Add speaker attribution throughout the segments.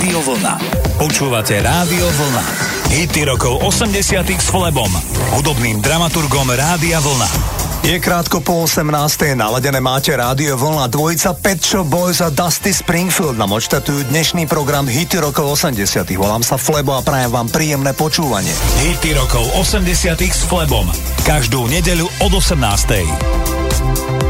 Speaker 1: Rádio Vlna. Počúvate Rádio Vlna. Hity rokov 80 s Flebom, hudobným dramaturgom Rádia Vlna.
Speaker 2: Je krátko po 18. naladené máte rádio Vlna dvojica Pet Shop Boys a Dusty Springfield nám odštatujú dnešný program Hity rokov 80. Volám sa Flebo a prajem vám príjemné počúvanie.
Speaker 1: Hity rokov 80. s Flebom. Každú nedeľu od 18.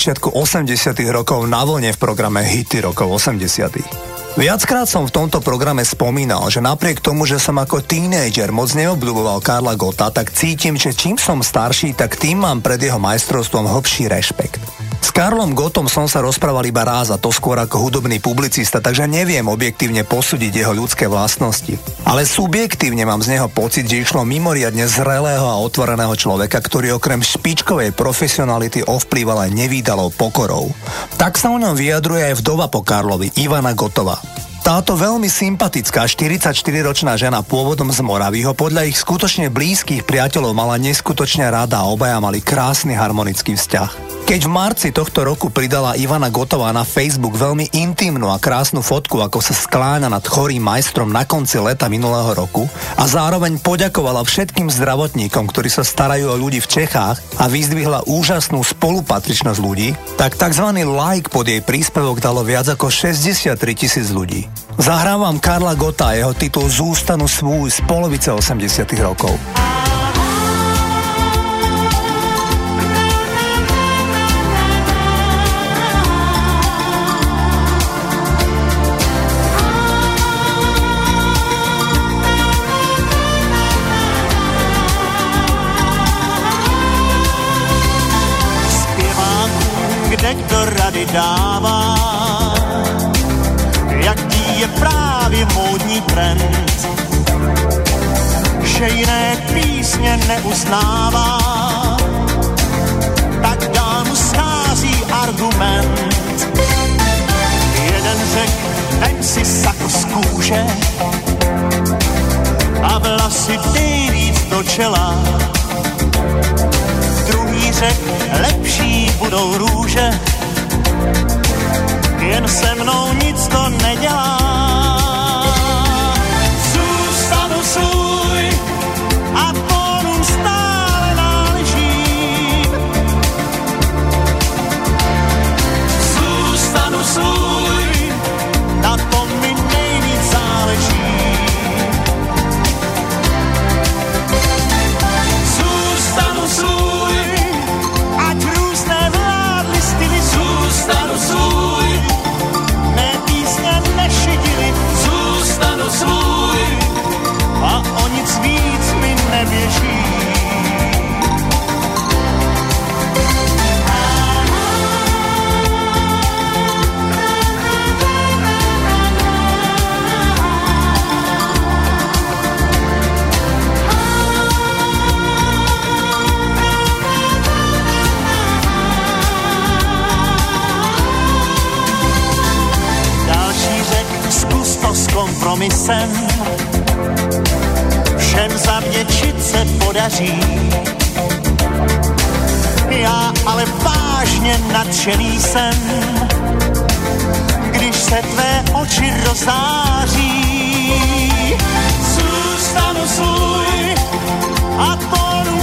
Speaker 2: Začiatku 80 rokov na vlne v programe Hity rokov 80 Viackrát som v tomto programe spomínal, že napriek tomu, že som ako tínejdžer moc neobľúboval Karla Gota, tak cítim, že čím som starší, tak tým mám pred jeho majstrovstvom hlbší rešpekt. S Karlom Gotom som sa rozprával iba raz a to skôr ako hudobný publicista, takže neviem objektívne posúdiť jeho ľudské vlastnosti. Ale subjektívne mám z neho pocit, že išlo mimoriadne zrelého a otvoreného človeka, ktorý okrem špičkovej profesionality ovplýval aj nevýdalou pokorou. Tak sa o ňom vyjadruje aj vdova po Karlovi, Ivana Gotova. Táto veľmi sympatická 44-ročná žena pôvodom z Moravy ho podľa ich skutočne blízkych priateľov mala neskutočne rada a obaja mali krásny harmonický vzťah. Keď v marci tohto roku pridala Ivana Gotová na Facebook veľmi intimnú a krásnu fotku, ako sa skláňa nad chorým majstrom na konci leta minulého roku a zároveň poďakovala všetkým zdravotníkom, ktorí sa starajú o ľudí v Čechách a vyzdvihla úžasnú spolupatričnosť ľudí, tak tzv. like pod jej príspevok dalo viac ako 63 tisíc ľudí. Zahrávam Karla Gota a jeho titul Zústanu svúj z polovice 80 rokov.
Speaker 3: Dává, jaký je právě módní trend, že jiné písně neuznává, tak dál schází argument. Jeden řek, vem si sako z kůže a vlasy dej víc do čela. Druhý řek, lepší budou růže, se mnou nic to nedělá. Kompromisem, všem zavděčit se podaří. Já ale vážně nadšený jsem, když se tvé oči rozáří. Zůstanu svůj a tónu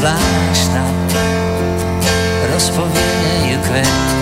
Speaker 4: slash na
Speaker 5: rozpowienie i kwiat.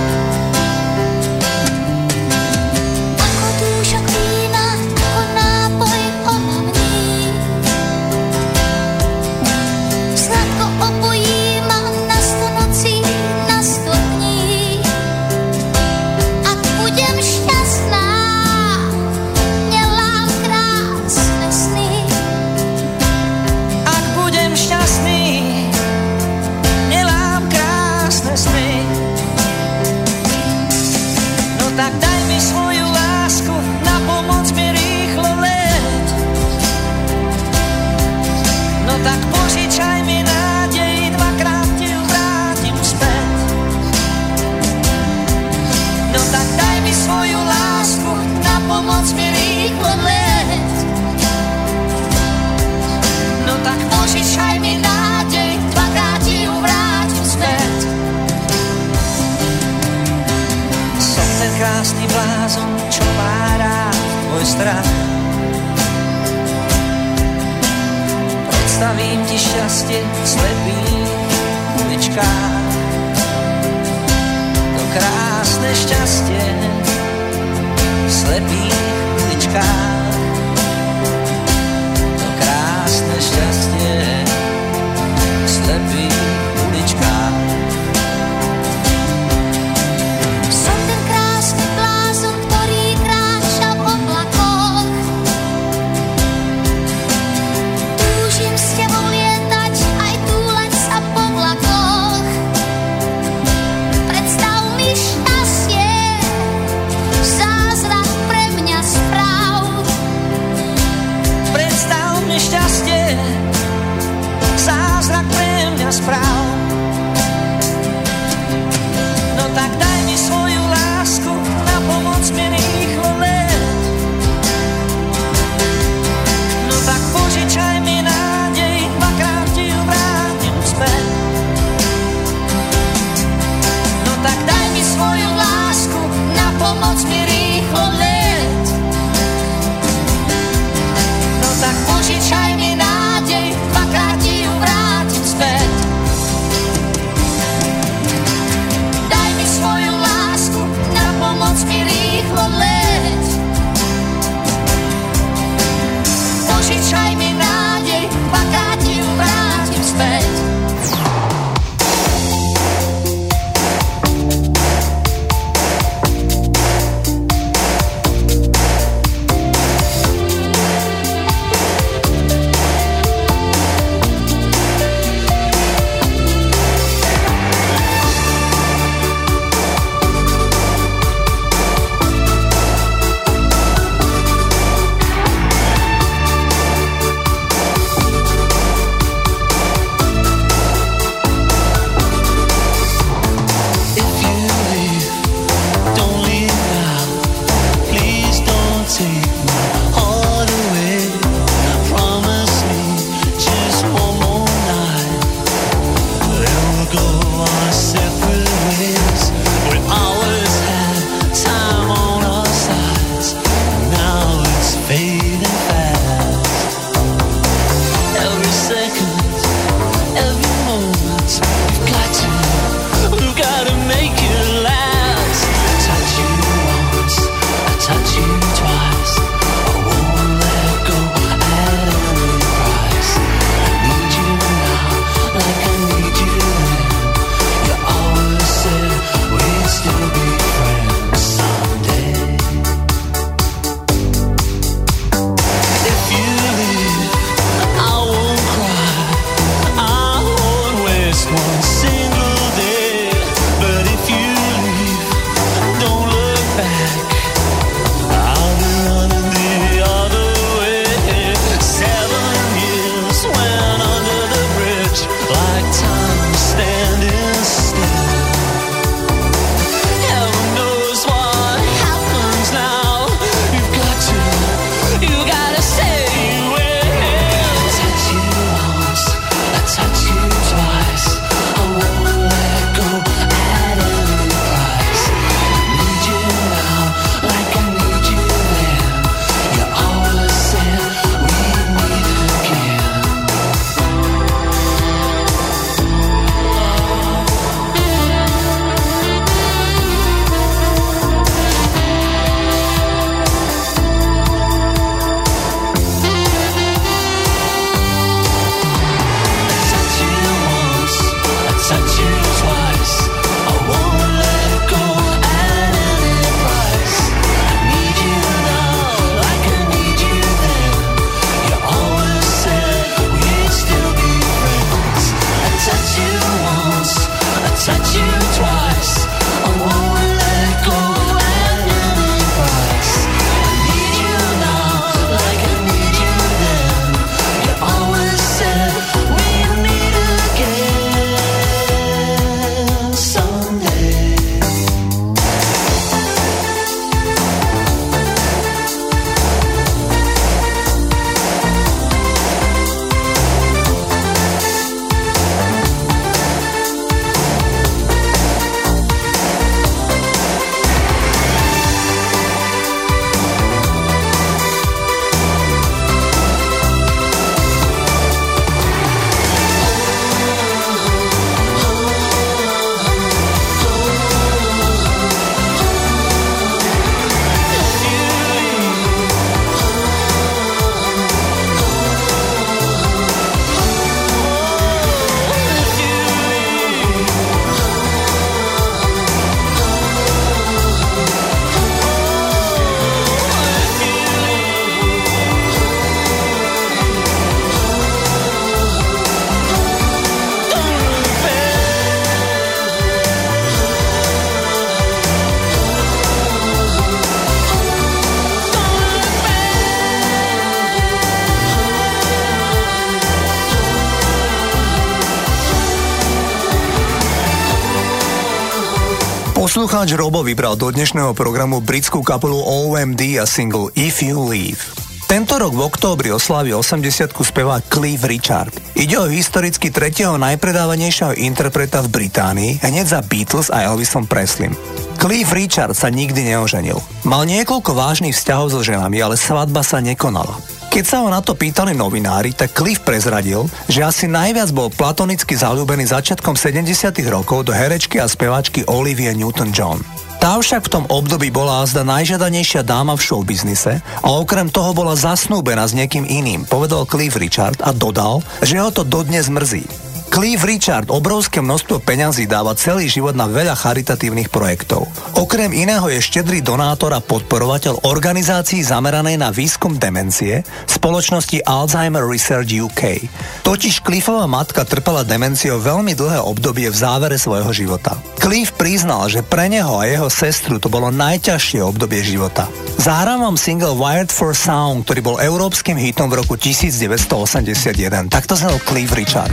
Speaker 6: Poslucháč Robo vybral do dnešného programu britskú kapelu OMD a single If You Leave. Tento rok v októbri oslaví 80 spevá Cliff Richard. Ide o historicky tretieho najpredávanejšieho interpreta v Británii, hneď za Beatles a Elvisom Preslim. Cliff Richard sa nikdy neoženil. Mal niekoľko vážnych vzťahov so ženami, ale svadba sa nekonala. Keď sa ho na to pýtali novinári, tak Cliff prezradil, že asi najviac bol platonicky zalúbený začiatkom 70 rokov do herečky a speváčky Olivia Newton-John. Tá však v tom období bola azda najžiadanejšia dáma v showbiznise a okrem toho bola zasnúbená s niekým iným, povedal Cliff Richard a dodal, že ho to dodnes mrzí. Cliff Richard obrovské množstvo peňazí dáva celý život na veľa charitatívnych projektov. Okrem iného je štedrý donátor a podporovateľ organizácií zameranej na výskum demencie spoločnosti Alzheimer Research UK. Totiž Cliffová matka trpela demenciou veľmi dlhé obdobie v závere svojho života. Cliff priznal, že pre neho a jeho sestru to bolo najťažšie obdobie života. Zahrám vám single Wired for Sound, ktorý bol európskym hitom v roku 1981. Takto znel Cliff Richard.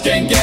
Speaker 7: Can't get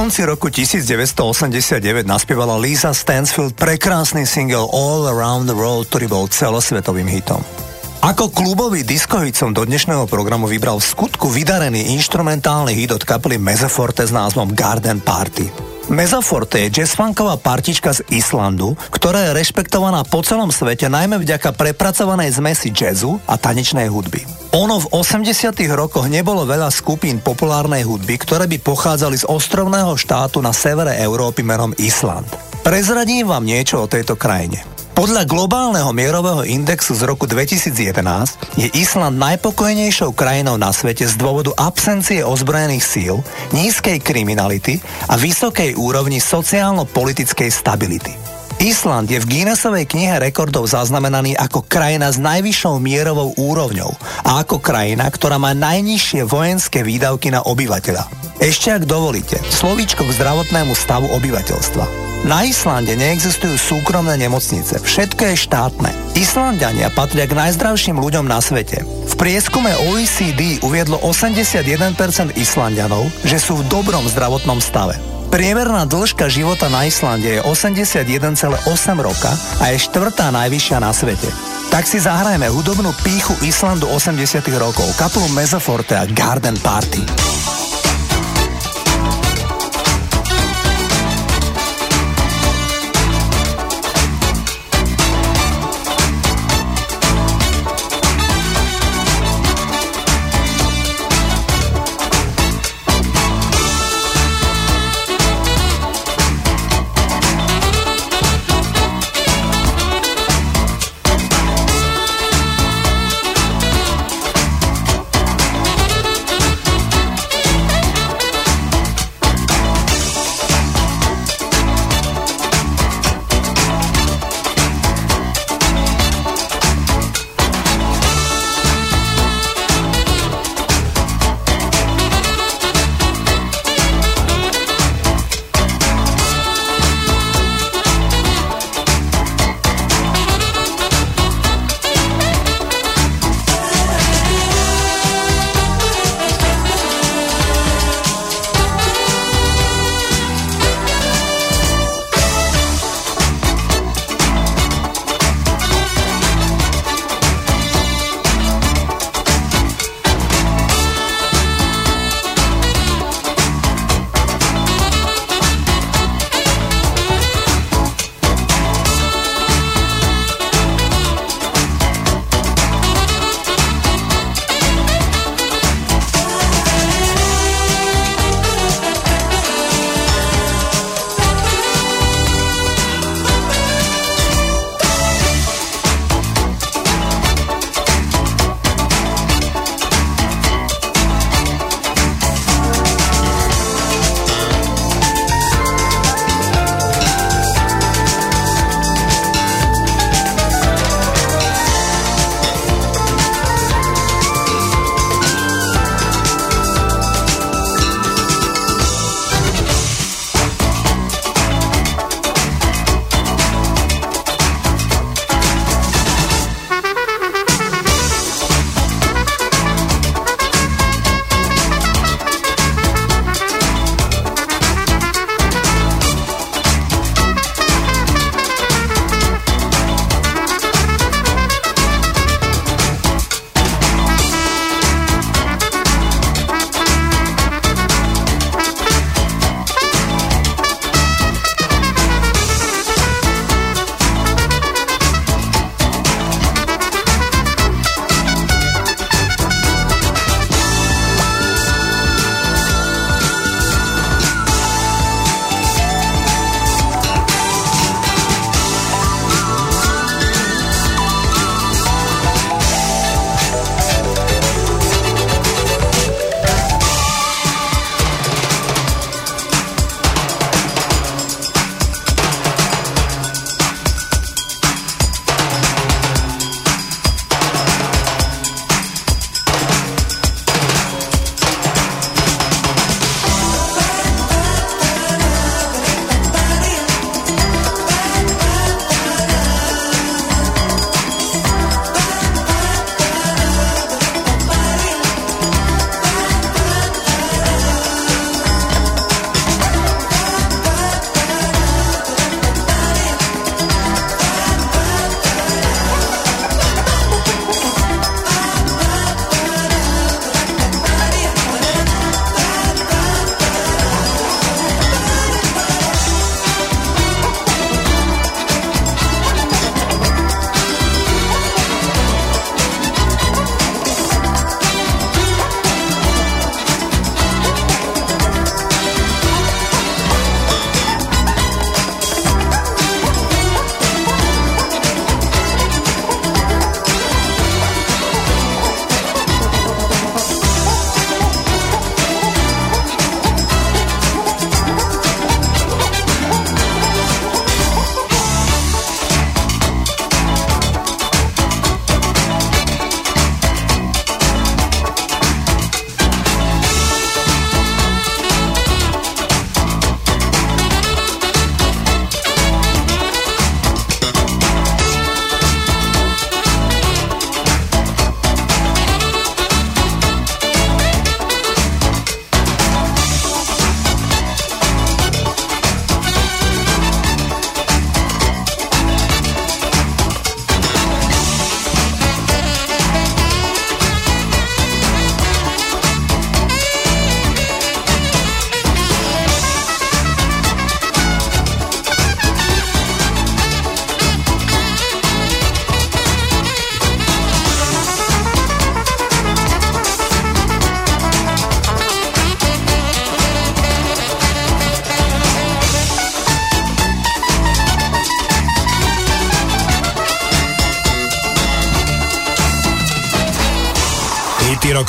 Speaker 2: konci roku 1989 naspievala Lisa Stansfield prekrásny single All Around the World, ktorý bol celosvetovým hitom. Ako klubový diskohit do dnešného programu vybral v skutku vydarený instrumentálny hit od kapely Mezaforte s názvom Garden Party. Mezaforte je jazzfunková partička z Islandu, ktorá je rešpektovaná po celom svete najmä vďaka prepracovanej zmesi jazzu a tanečnej hudby. Ono v 80 rokoch nebolo veľa skupín populárnej hudby, ktoré by pochádzali z ostrovného štátu na severe Európy menom Island. Prezradím vám niečo o tejto krajine. Podľa globálneho mierového indexu z roku 2011 je Island najpokojnejšou krajinou na svete z dôvodu absencie ozbrojených síl, nízkej kriminality a vysokej úrovni sociálno-politickej stability. Island je v Guinnessovej knihe rekordov zaznamenaný ako krajina s najvyššou mierovou úrovňou a ako krajina, ktorá má najnižšie vojenské výdavky na obyvateľa. Ešte ak dovolíte, slovíčko k zdravotnému stavu obyvateľstva. Na Islande neexistujú súkromné nemocnice, všetko je štátne. Islandiania patria k najzdravším ľuďom na svete. V prieskume OECD uviedlo 81% Islandianov, že sú v dobrom zdravotnom stave. Priemerná dĺžka života na Islande je 81,8 roka a je štvrtá najvyššia na svete. Tak si zahrajme hudobnú píchu Islandu 80 rokov, kapelu Mezoforte a Garden Party.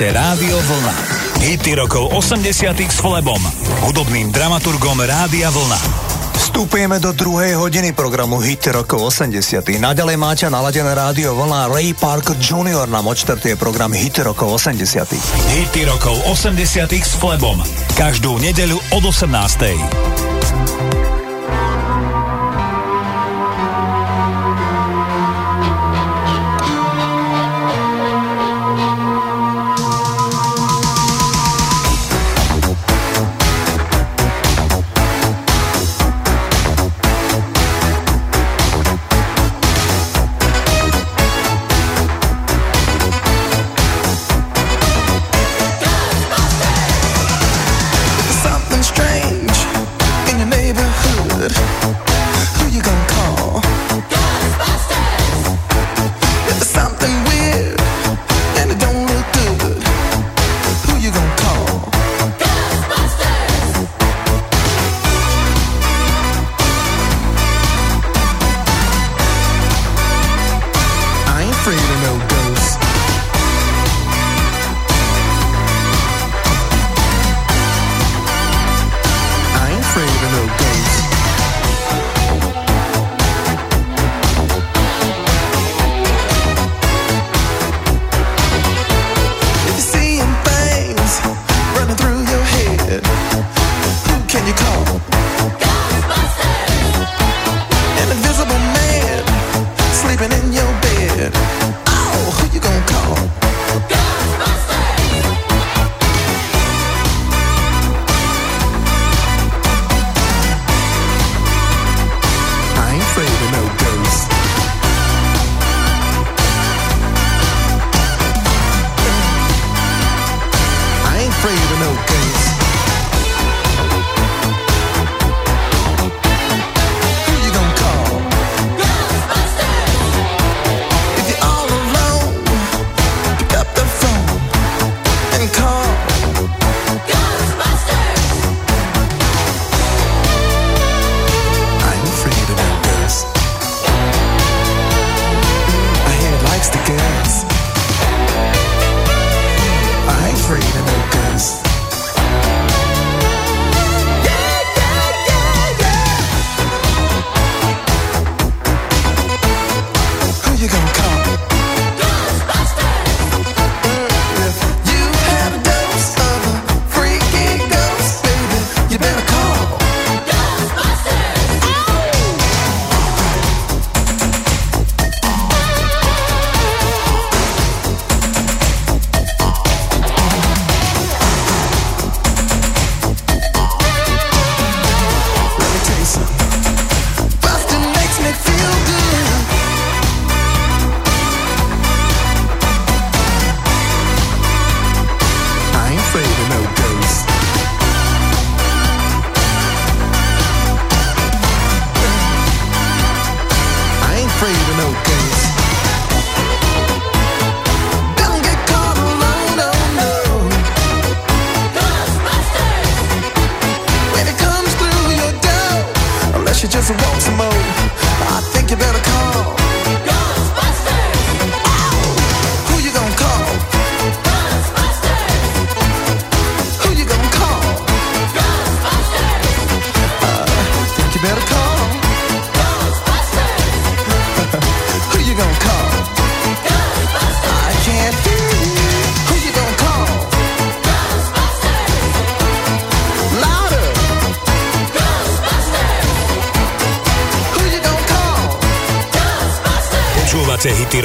Speaker 1: Počúvate Rádio Vlna. Hity rokov 80 s Flebom, hudobným dramaturgom Rádia Vlna.
Speaker 2: Vstupujeme do druhej hodiny programu Hit rokov 80. Naďalej máte naladené rádio vlna Ray Park Jr. na odštartuje program Hit rokov 80.
Speaker 1: Hity rokov 80 s Flebom. Každú nedeľu od 18.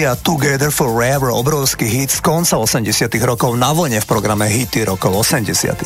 Speaker 2: Rick Astley a Together Forever, obrovský hit z konca 80 rokov na vlne v programe Hity rokov 80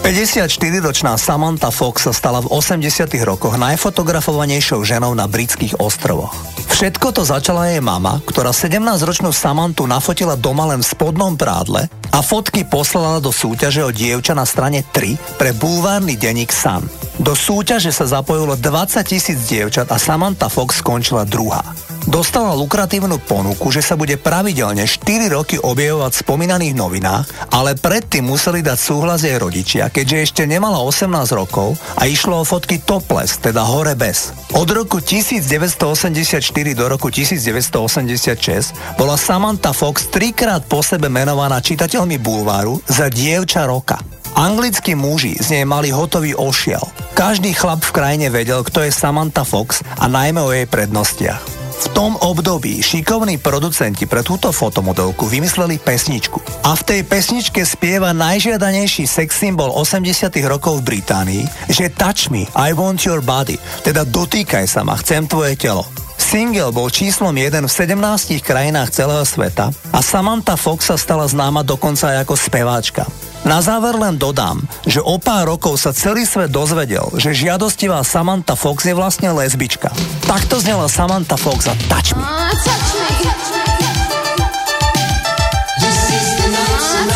Speaker 2: 54-ročná Samantha Fox sa stala v 80 rokoch najfotografovanejšou ženou na britských ostrovoch. Všetko to začala jej mama, ktorá 17-ročnú Samantu nafotila doma len v spodnom prádle a fotky poslala do súťaže o dievča na strane 3 pre bulvárny denník Sun. Do súťaže sa zapojilo 20 tisíc dievčat a Samantha Fox skončila druhá. Dostala lukratívnu ponuku, že sa bude pravidelne 4 roky objavovať v spomínaných novinách, ale predtým museli dať súhlas jej rodičia, keďže ešte nemala 18 rokov a išlo o fotky topless, teda hore bez. Od roku 1984 do roku 1986 bola Samantha Fox trikrát po sebe menovaná čitateľmi bulváru za dievča roka. Anglickí muži z nej mali hotový ošial. Každý chlap v krajine vedel, kto je Samantha Fox a najmä o jej prednostiach. V tom období šikovní producenti pre túto fotomodelku vymysleli pesničku. A v tej pesničke spieva najžiadanejší sex symbol 80 rokov v Británii, že Touch me, I want your body, teda dotýkaj sa ma, chcem tvoje telo. Single bol číslom 1 v 17 krajinách celého sveta a Samantha Fox sa stala známa dokonca aj ako speváčka. Na záver len dodám, že o pár rokov sa celý svet dozvedel, že žiadostivá Samantha Fox je vlastne lesbička. Takto znela Samantha Fox a Touch Me.
Speaker 1: Ah, touch me. Touch me.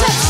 Speaker 1: Touch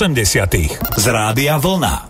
Speaker 1: 80 z Rádia Vlna.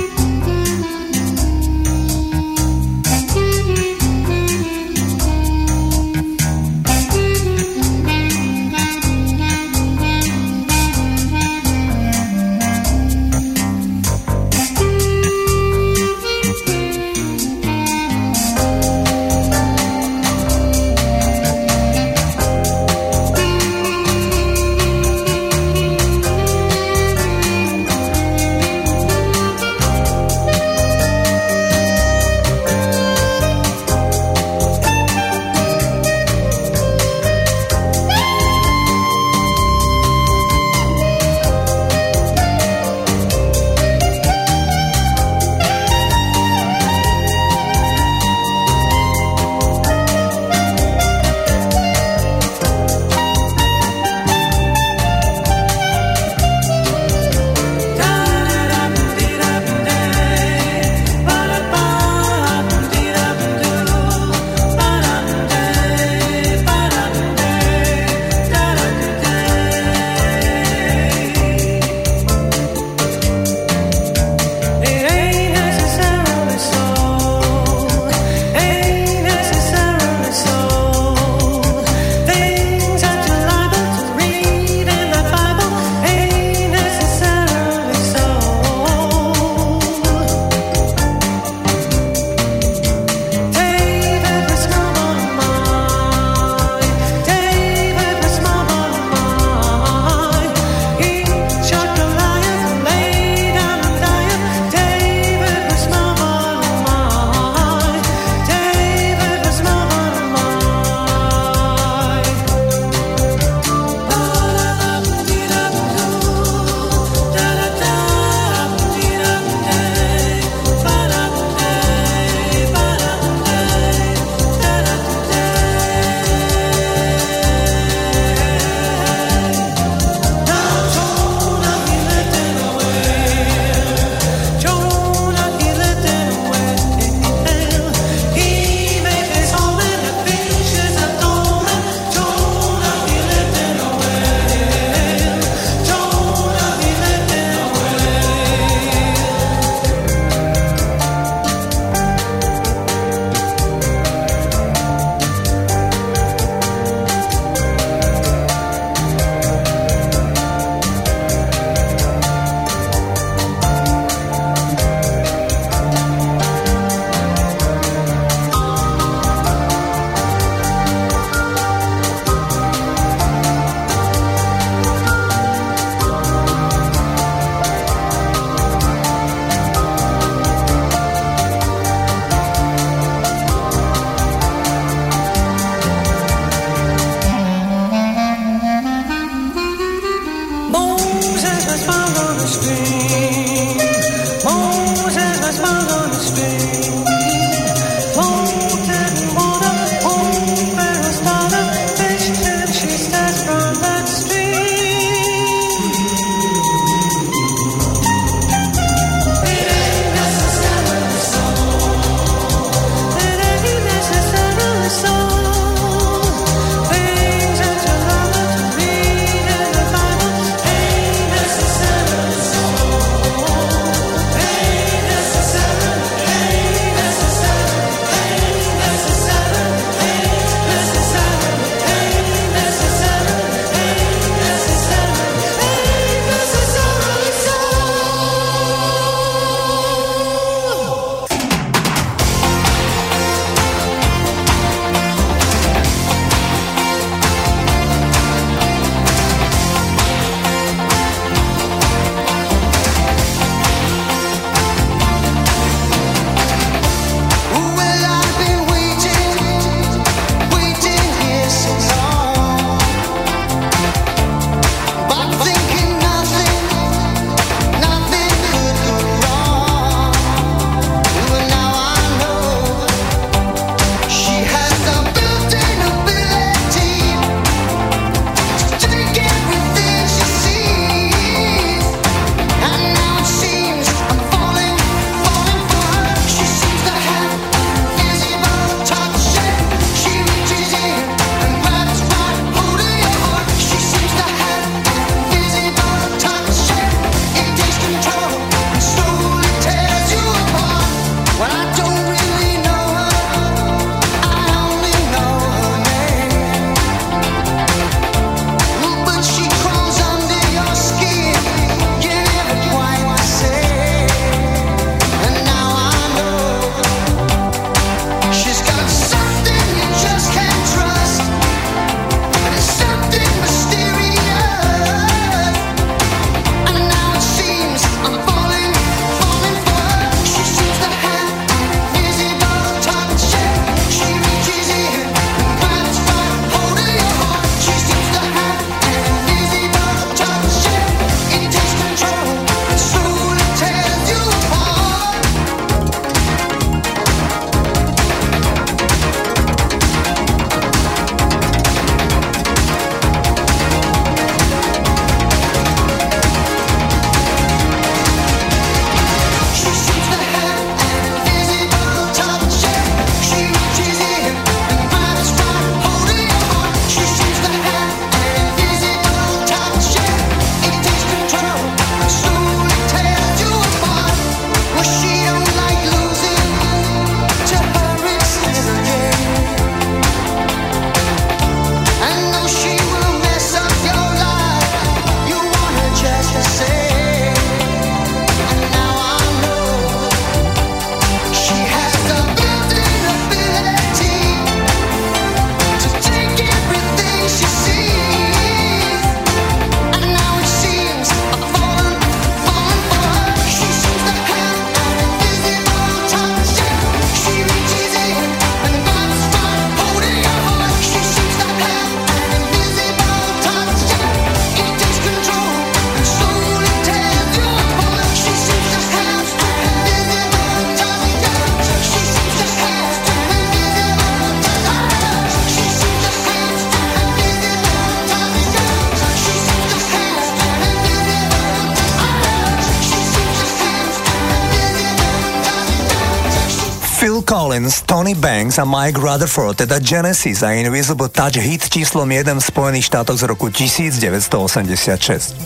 Speaker 2: Tony Banks a Mike Rutherford, teda Genesis a Invisible Touch hit číslom 1 v Spojených štátoch z roku 1986.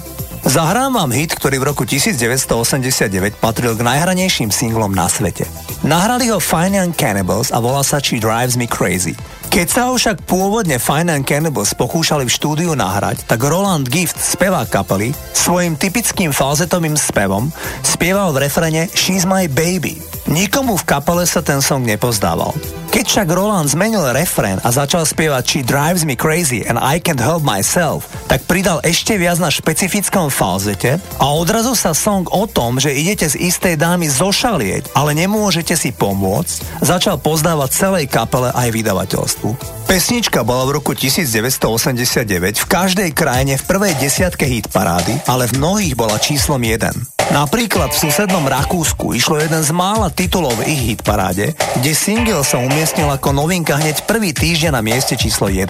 Speaker 2: Zahrám vám hit, ktorý v roku 1989 patril k najhranejším singlom na svete. Nahrali ho Fine Young Cannibals a volá sa She Drives Me Crazy. Keď sa ho však pôvodne Fine Young Cannibals pokúšali v štúdiu nahrať, tak Roland Gift, spevák kapely, svojim typickým falzetovým spevom spieval v refrene She's My Baby. Nikomu v kapele sa ten song nepozdával. Keď však Roland zmenil refrén a začal spievať She drives me crazy and I can't help myself, tak pridal ešte viac na špecifickom falzete a odrazu sa song o tom, že idete z istej dámy zošalieť, ale nemôžete si pomôcť, začal pozdávať celej kapele aj vydavateľstvu. Pesnička bola v roku 1989 v každej krajine v prvej desiatke hit parády, ale v mnohých bola číslom 1. Napríklad v susednom Rakúsku išlo jeden z mála titulov v ich hit paráde, kde single sa umiestnil ako novinka hneď prvý týždeň na mieste číslo 1.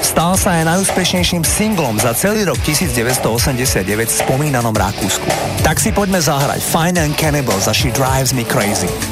Speaker 2: Stal sa aj najúspešnejším singlom za celý rok 1989 v spomínanom Rakúsku. Tak si poďme zahrať Fine and Cannibal za She Drives Me Crazy.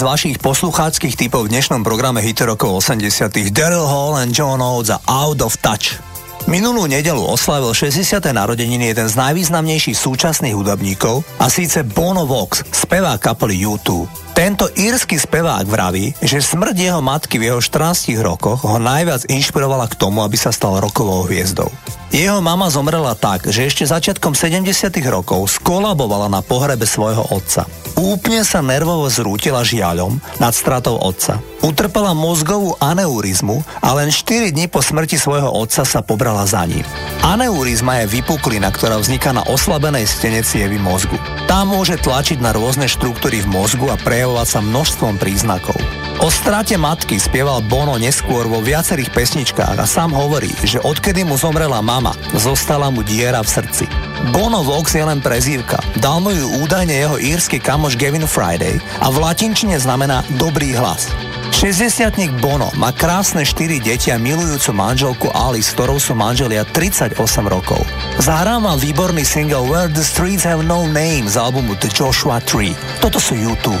Speaker 2: z vašich poslucháckých typov v dnešnom programe Hity rokov 80 Daryl Hall and John Oates a Out of Touch. Minulú nedelu oslavil 60. narodeniny jeden z najvýznamnejších súčasných hudobníkov a síce Bono Vox, spevák kapely U2. Tento írsky spevák vraví, že smrť jeho matky v jeho 14 rokoch ho najviac inšpirovala k tomu, aby sa stal rokovou hviezdou. Jeho mama zomrela tak, že ešte začiatkom 70 rokov skolabovala na pohrebe svojho otca. Úplne sa nervovo zrútila žiaľom nad stratou otca. Utrpela mozgovú aneurizmu a len 4 dní po smrti svojho otca sa pobrala za ním. Aneurizma je vypuklina, ktorá vzniká na oslabenej stene cievy mozgu. Tá môže tlačiť na rôzne štruktúry v mozgu a prejavovať sa množstvom príznakov.
Speaker 6: O strate matky spieval Bono neskôr vo viacerých pesničkách a sám hovorí, že odkedy mu zomrela mama, zostala mu diera v srdci. Bono Vox je len prezývka. Dal mu ju údajne jeho írsky kamoš Gavin Friday a v latinčine znamená dobrý hlas. 60 Bono má krásne 4 deti a milujúcu manželku Ali, s ktorou sú manželia 38 rokov. Zahráva výborný single Where the Streets Have No Name z albumu The Joshua Tree. Toto sú YouTube.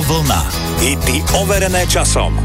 Speaker 6: Rádio Vlna. Hity overené časom.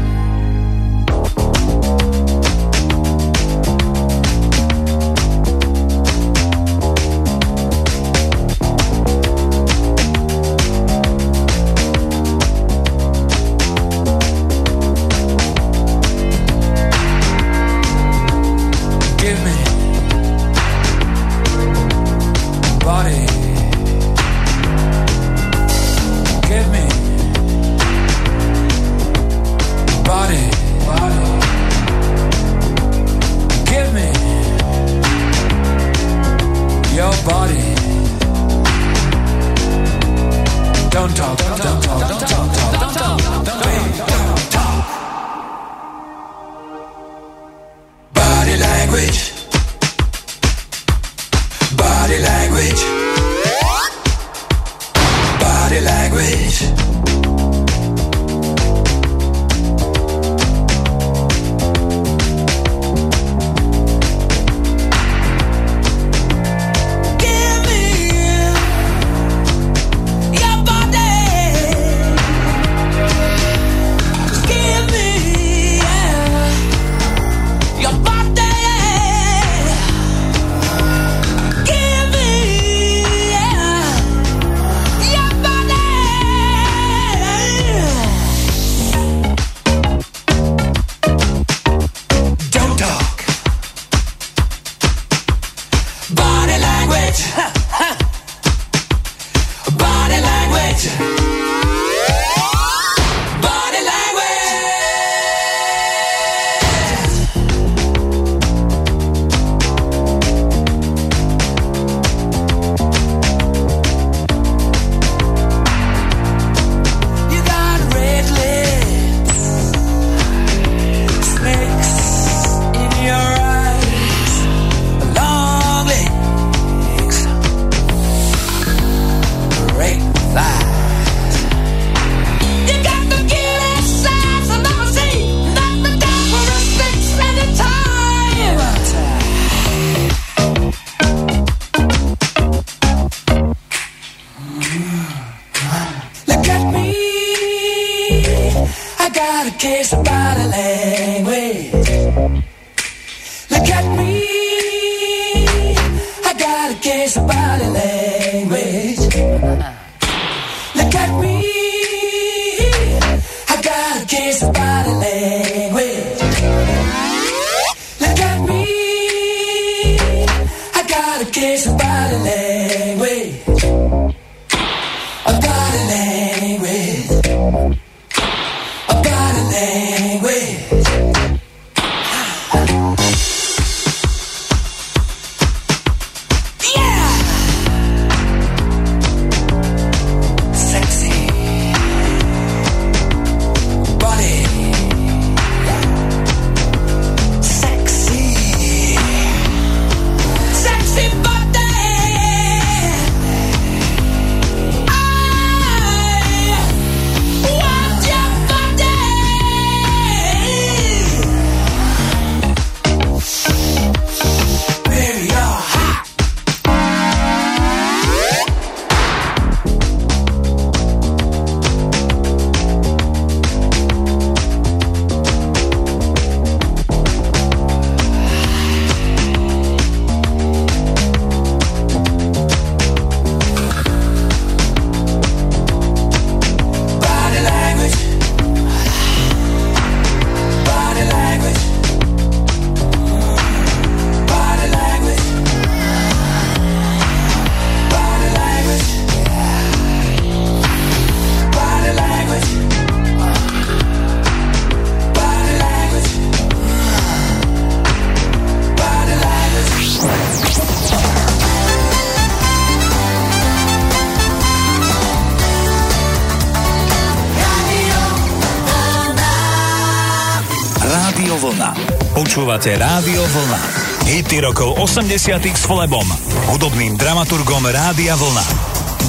Speaker 8: Počúvate Rádio Vlna. Hity rokov 80 s Flebom, hudobným dramaturgom Rádia Vlna.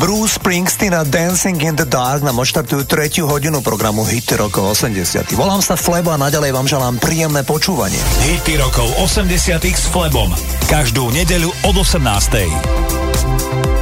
Speaker 2: Bruce Springsteen a Dancing in the Dark nám odštartujú tretiu hodinu programu Hity rokov 80. Volám sa Flebo a naďalej vám želám príjemné počúvanie.
Speaker 8: Hity rokov 80 s Flebom. Každú nedeľu od 18.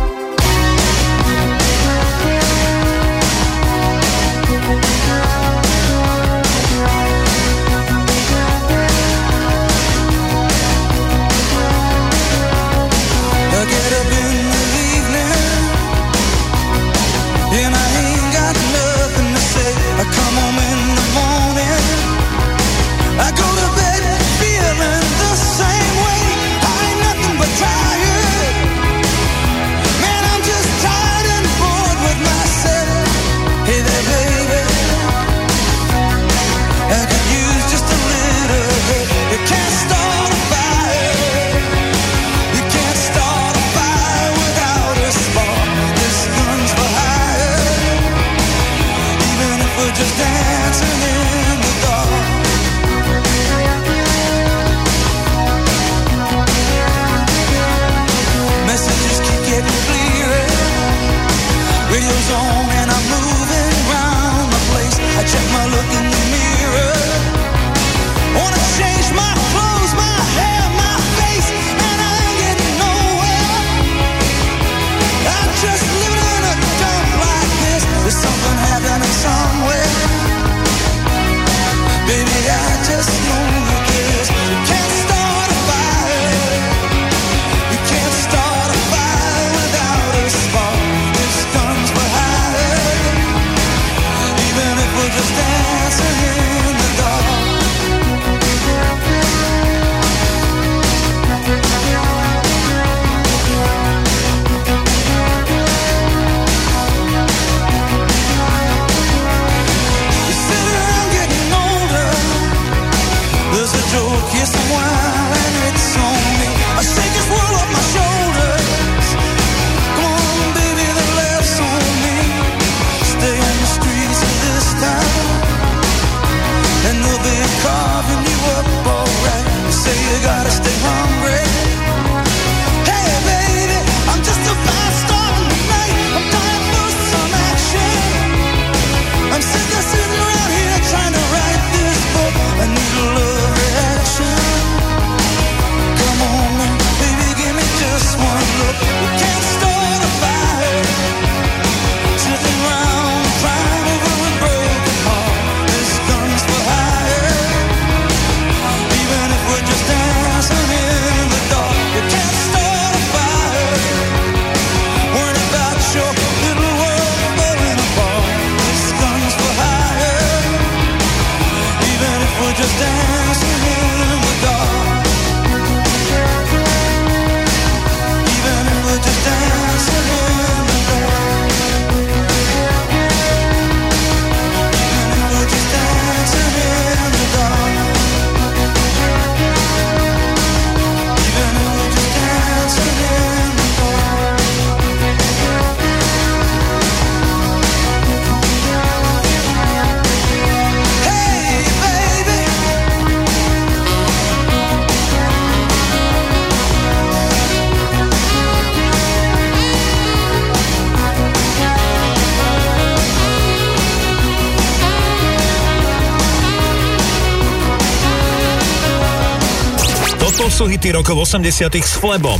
Speaker 8: hity rokov 80 s Flebom,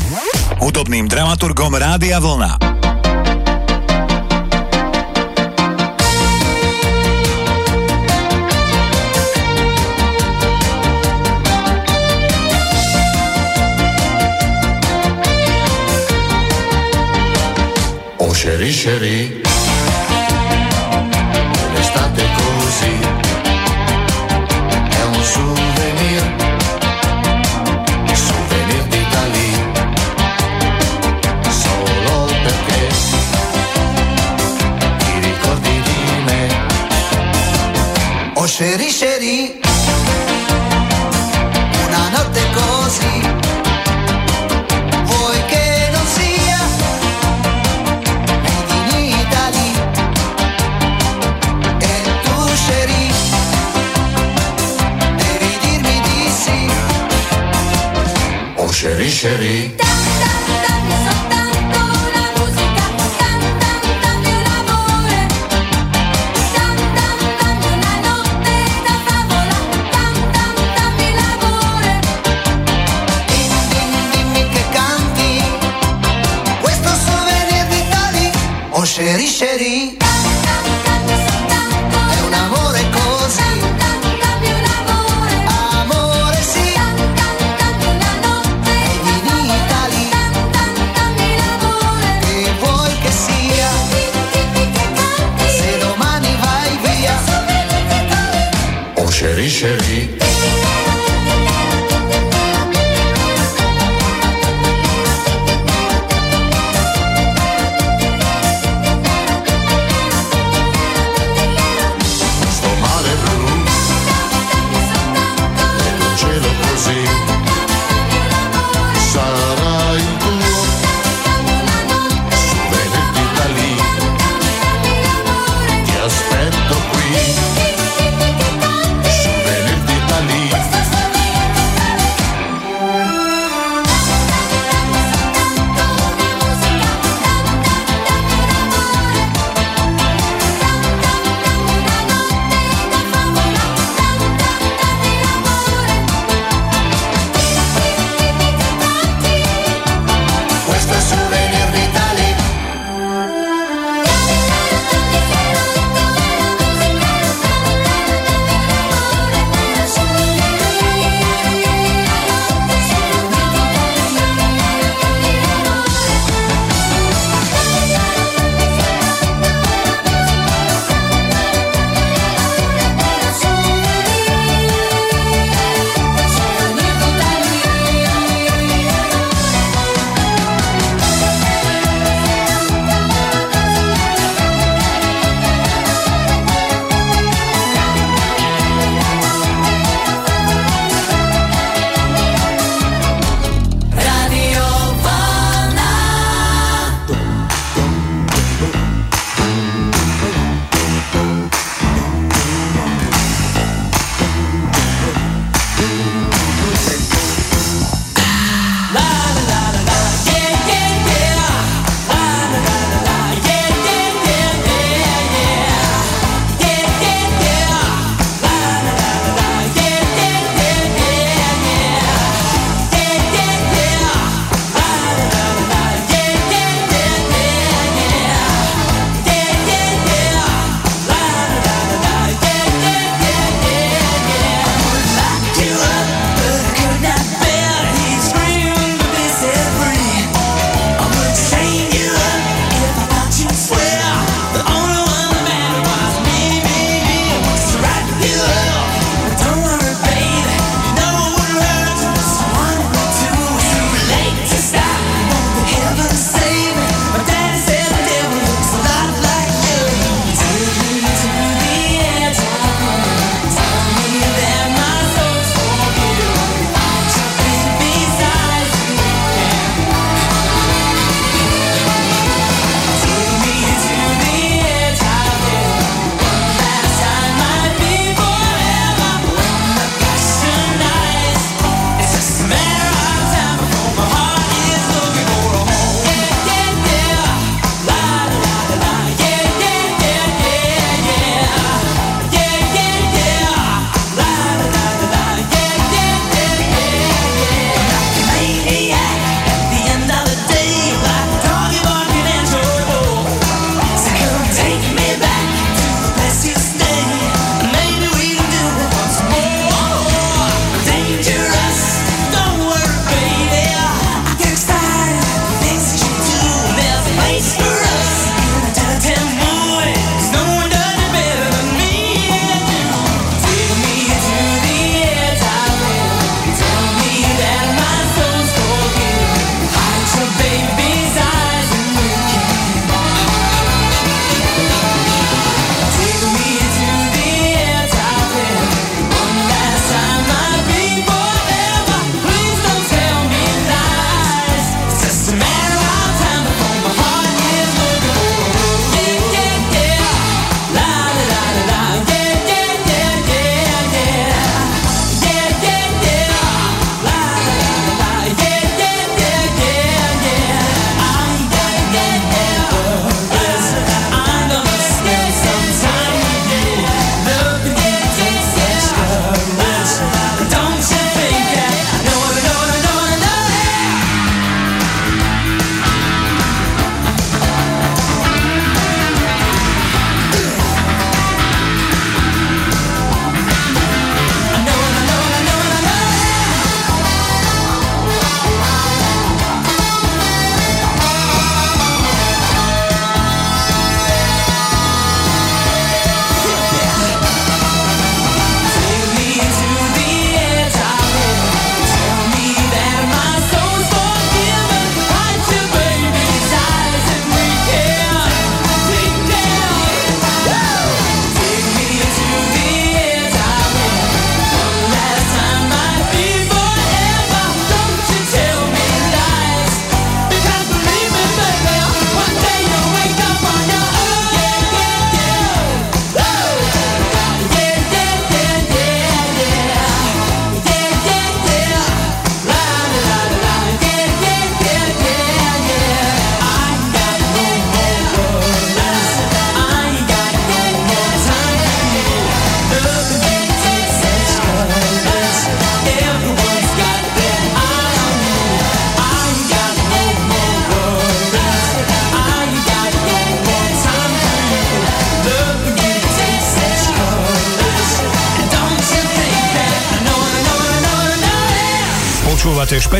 Speaker 8: hudobným dramaturgom Rádia Vlna.
Speaker 1: Sherry, Sherry,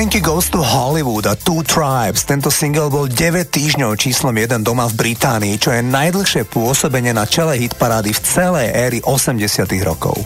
Speaker 2: 20 Goes to Hollywood a Two Tribes. Tento single bol 9 týždňov číslom 1 doma v Británii, čo je najdlhšie pôsobenie na čele hitparády v celej éry 80 rokov.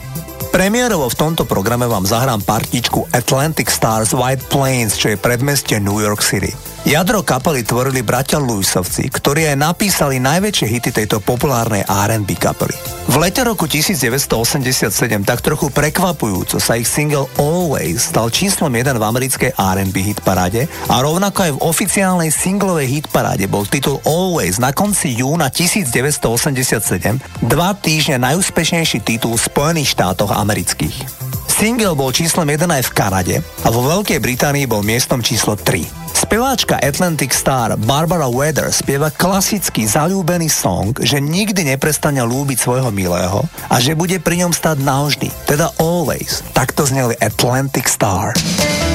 Speaker 2: Premiérovo v tomto programe vám zahrám partičku Atlantic Stars White Plains, čo je predmestie New York City. Jadro kapely tvorili bratia Lewisovci, ktorí aj napísali najväčšie hity tejto populárnej R&B kapely. V lete roku 1987 tak trochu prekvapujúco sa ich single Always stal číslom 1 v americkej R&B hitparáde a rovnako aj v oficiálnej singlovej hitparáde bol titul Always na konci júna 1987 dva týždne najúspešnejší titul v Spojených štátoch amerických. Single bol číslom 1 aj v Kanade a vo Veľkej Británii bol miestom číslo 3. Speváčka Atlantic Star Barbara Weather spieva klasický zalúbený song, že nikdy neprestane lúbiť svojho milého a že bude pri ňom stať navždy, teda always. Takto zneli Atlantic Star.
Speaker 9: Vybudneme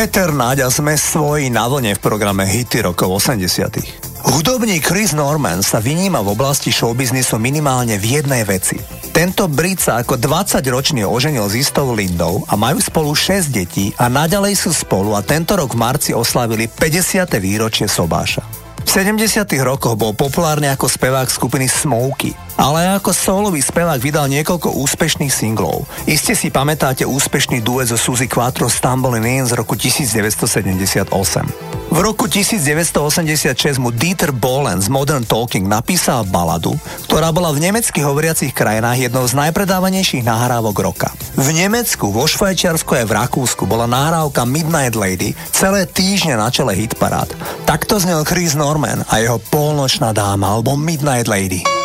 Speaker 2: Peter Náďa sme svoji na vlne v programe Hity rokov 80 Hudobník Chris Norman sa vyníma v oblasti showbiznisu minimálne v jednej veci. Tento Brit sa ako 20-ročný oženil s istou Lindou a majú spolu 6 detí a naďalej sú spolu a tento rok v marci oslavili 50. výročie Sobáša. V 70. rokoch bol populárny ako spevák skupiny Smokey, ale ako solový spevák vydal niekoľko úspešných singlov. Iste si pamätáte úspešný duet zo Suzy Quattro Stumbling In z roku 1978. V roku 1986 mu Dieter Bohlen z Modern Talking napísal baladu, ktorá bola v nemecky hovoriacich krajinách jednou z najpredávanejších nahrávok roka. V Nemecku, vo Švajčiarsku aj v Rakúsku bola nahrávka Midnight Lady celé týždne na čele hitparád. Takto znel Chris Norman a jeho polnočná dáma alebo Midnight Lady.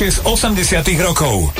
Speaker 10: najlepšie z 80 rokov.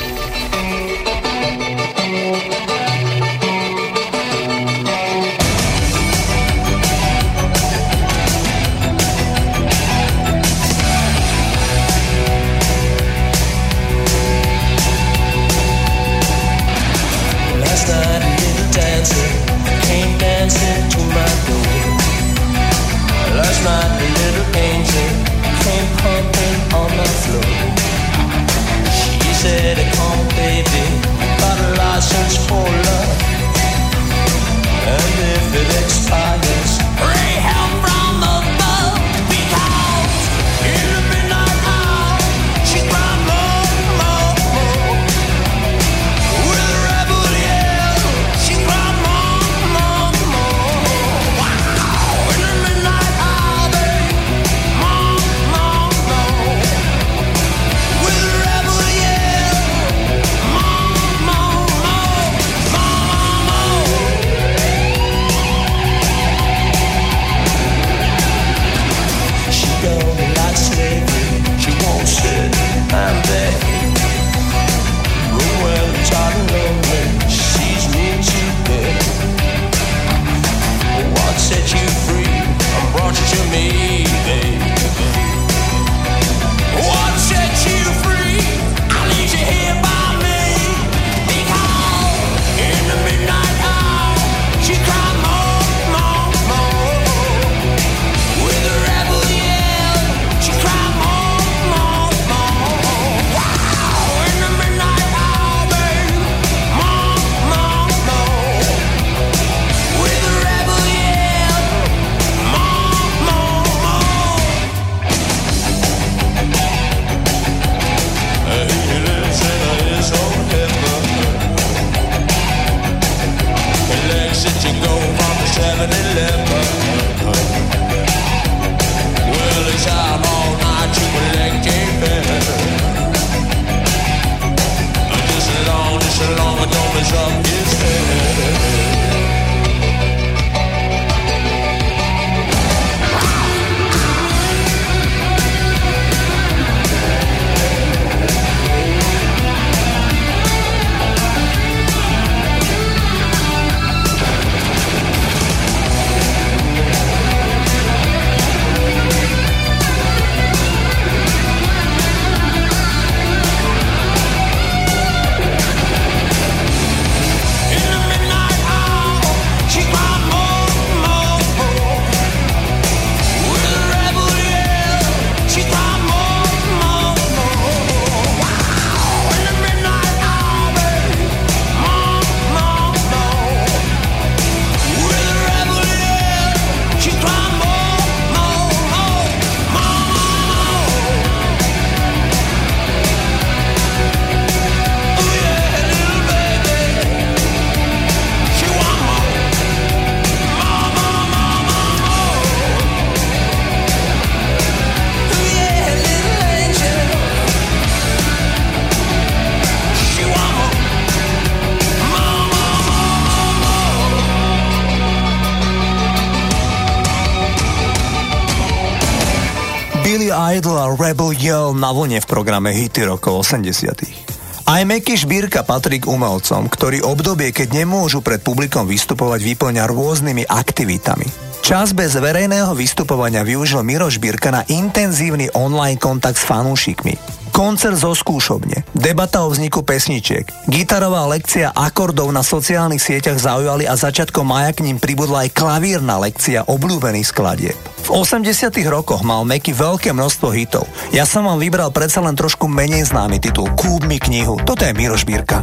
Speaker 1: Rebel Yell
Speaker 2: na vlne v programe Hity rokov 80. Aj Meky Šbírka patrí k umelcom, ktorí obdobie, keď nemôžu pred publikom vystupovať, vyplňa rôznymi aktivitami. Čas bez verejného vystupovania využil Miro Šbírka na intenzívny online kontakt s fanúšikmi. Koncert zo skúšobne, debata o vzniku pesničiek, gitarová lekcia akordov na sociálnych sieťach zaujali a začiatkom maja k ním pribudla aj klavírna lekcia obľúbených skladieb. V 80 rokoch mal Meky veľké množstvo hitov. Ja som vám vybral predsa len trošku menej známy titul Kúp mi knihu. Toto je
Speaker 1: Miroš
Speaker 8: Bírka.